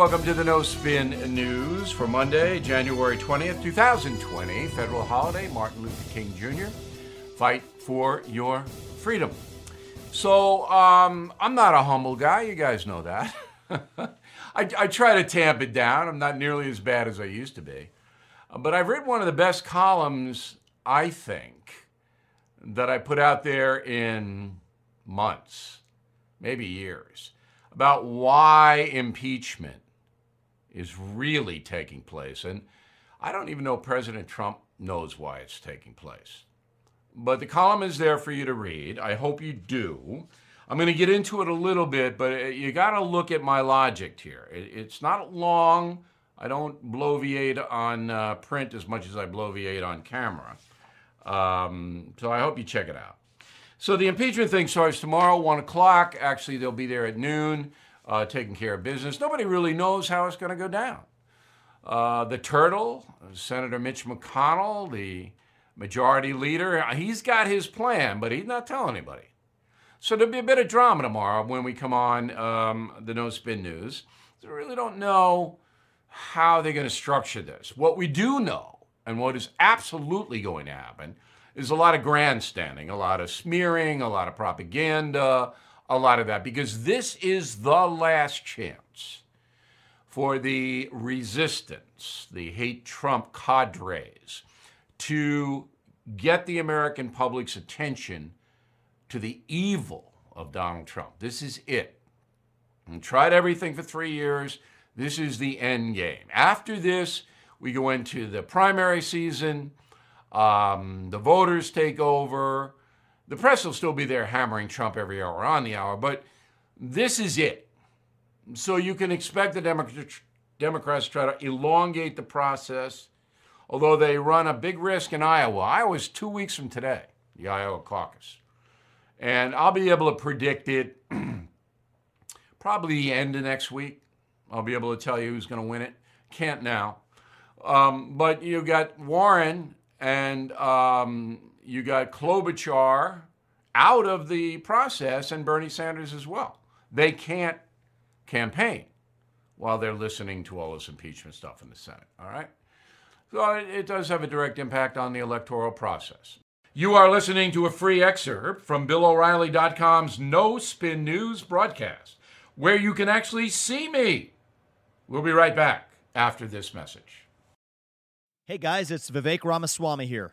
Welcome to the No Spin News for Monday, January 20th, 2020, federal holiday, Martin Luther King Jr. Fight for your freedom. So, um, I'm not a humble guy, you guys know that. I, I try to tamp it down. I'm not nearly as bad as I used to be. But I've written one of the best columns, I think, that I put out there in months, maybe years, about why impeachment is really taking place. And I don't even know President Trump knows why it's taking place. But the column is there for you to read. I hope you do. I'm going to get into it a little bit, but uh, you got to look at my logic here. It's not long. I don't bloviate on uh, print as much as I bloviate on camera. Um, so I hope you check it out. So the impeachment thing starts tomorrow, 1 o'clock. Actually, they'll be there at noon uh, taking care of business. Nobody really knows how it's going to go down. Uh, the turtle, Senator Mitch McConnell, the majority leader, he's got his plan, but he's not telling anybody. So there'll be a bit of drama tomorrow when we come on um, the No Spin News. So we really don't know how they're going to structure this. What we do know, and what is absolutely going to happen, is a lot of grandstanding, a lot of smearing, a lot of propaganda, a lot of that because this is the last chance for the resistance, the hate Trump cadres, to get the American public's attention to the evil of Donald Trump. This is it. Tried everything for three years. This is the end game. After this, we go into the primary season. Um, the voters take over. The press will still be there hammering Trump every hour on the hour, but this is it. So you can expect the Democrats to try to elongate the process, although they run a big risk in Iowa. Iowa's two weeks from today, the Iowa caucus. And I'll be able to predict it probably the end of next week. I'll be able to tell you who's going to win it. Can't now. Um, but you got Warren and um, you got Klobuchar out of the process and Bernie Sanders as well. They can't campaign while they're listening to all this impeachment stuff in the Senate. All right? So it does have a direct impact on the electoral process. You are listening to a free excerpt from BillO'Reilly.com's No Spin News broadcast, where you can actually see me. We'll be right back after this message. Hey guys, it's Vivek Ramaswamy here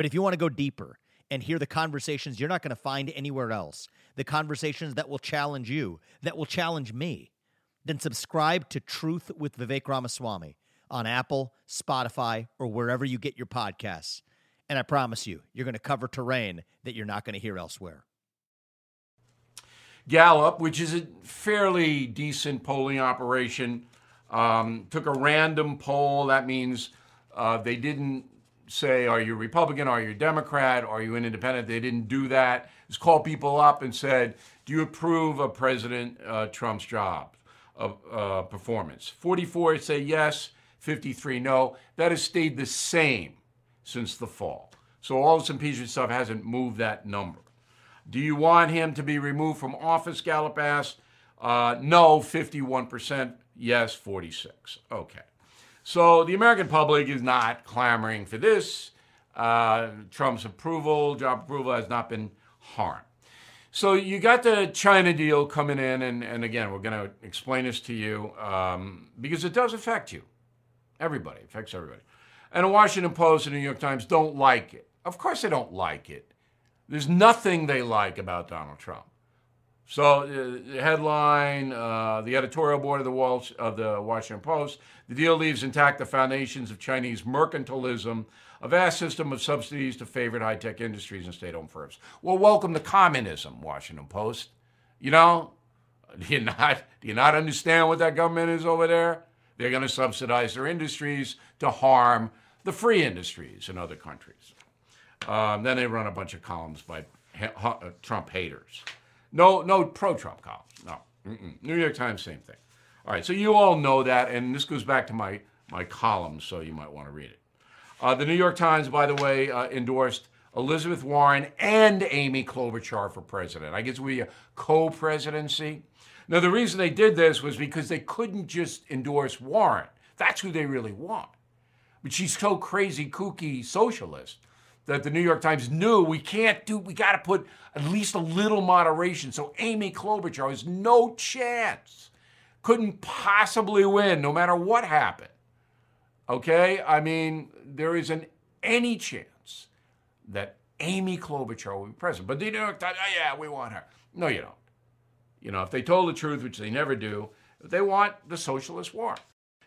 But if you want to go deeper and hear the conversations you're not going to find anywhere else, the conversations that will challenge you, that will challenge me, then subscribe to Truth with Vivek Ramaswamy on Apple, Spotify, or wherever you get your podcasts. And I promise you, you're going to cover terrain that you're not going to hear elsewhere. Gallup, which is a fairly decent polling operation, um, took a random poll. That means uh, they didn't say, Are you Republican? Are you Democrat? Are you an independent? They didn't do that. Just called people up and said, Do you approve of President uh, Trump's job of uh, performance? 44 say yes, 53 no. That has stayed the same since the fall. So all this impeachment stuff hasn't moved that number. Do you want him to be removed from office? Gallup asked. Uh, no, 51%. Yes, 46. Okay. So the American public is not clamoring for this. Uh, Trump's approval, job approval, has not been harmed. So you got the China deal coming in, and, and again, we're going to explain this to you um, because it does affect you. Everybody, affects everybody. And the Washington Post and the New York Times don't like it. Of course, they don't like it. There's nothing they like about Donald Trump. So uh, the headline, uh, the editorial board of the, Wall, of the Washington Post, the deal leaves intact the foundations of Chinese mercantilism, a vast system of subsidies to favored high-tech industries and state-owned firms. Well, welcome to communism, Washington Post. You know, do you not do you not understand what that government is over there? They're going to subsidize their industries to harm the free industries in other countries. Um, then they run a bunch of columns by Trump haters. No, no pro-Trump column. No. Mm-mm. New York Times, same thing. All right, so you all know that, and this goes back to my my column, so you might want to read it. Uh, the New York Times, by the way, uh, endorsed Elizabeth Warren and Amy Klobuchar for president. I guess we a co-presidency. Now, the reason they did this was because they couldn't just endorse Warren. That's who they really want. But she's so crazy, kooky socialist that the New York Times knew we can't do, we got to put at least a little moderation. So Amy Klobuchar has no chance, couldn't possibly win no matter what happened. Okay? I mean, there isn't any chance that Amy Klobuchar will be president. But the New York Times, oh, yeah, we want her. No, you don't. You know, if they told the truth, which they never do, they want the socialist Warren.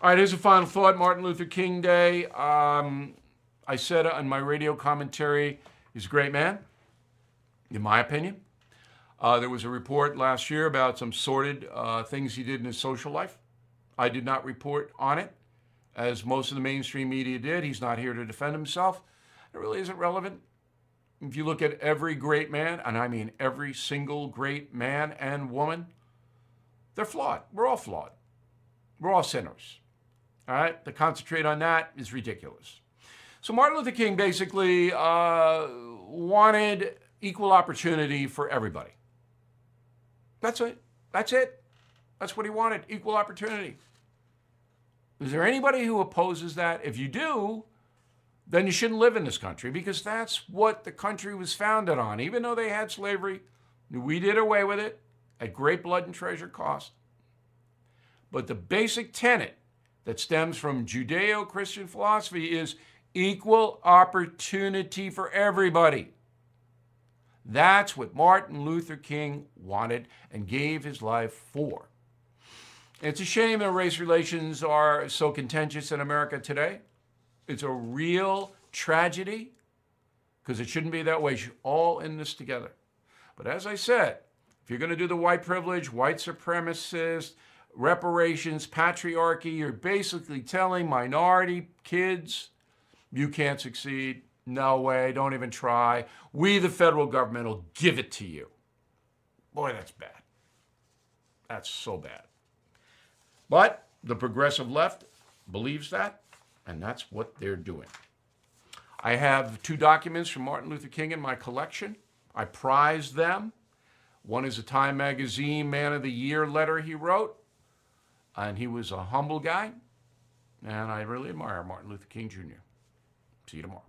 All right, here's a final thought Martin Luther King Day. Um, I said on my radio commentary, he's a great man, in my opinion. Uh, there was a report last year about some sordid uh, things he did in his social life. I did not report on it, as most of the mainstream media did. He's not here to defend himself. It really isn't relevant. If you look at every great man, and I mean every single great man and woman, they're flawed. We're all flawed. We're all sinners. All right? To concentrate on that is ridiculous. So Martin Luther King basically uh, wanted equal opportunity for everybody. That's it. That's it. That's what he wanted equal opportunity. Is there anybody who opposes that? If you do, then you shouldn't live in this country because that's what the country was founded on. Even though they had slavery, we did away with it at great blood and treasure cost. But the basic tenet that stems from Judeo Christian philosophy is equal opportunity for everybody. That's what Martin Luther King wanted and gave his life for. It's a shame that race relations are so contentious in America today. It's a real tragedy because it shouldn't be that way. You're all in this together. But as I said, if you're going to do the white privilege, white supremacist, reparations, patriarchy, you're basically telling minority kids you can't succeed. No way, don't even try. We, the federal government, will give it to you. Boy, that's bad. That's so bad. But the progressive left believes that, and that's what they're doing. I have two documents from Martin Luther King in my collection. I prize them. One is a Time Magazine Man of the Year letter he wrote, and he was a humble guy, and I really admire Martin Luther King Jr. See you tomorrow.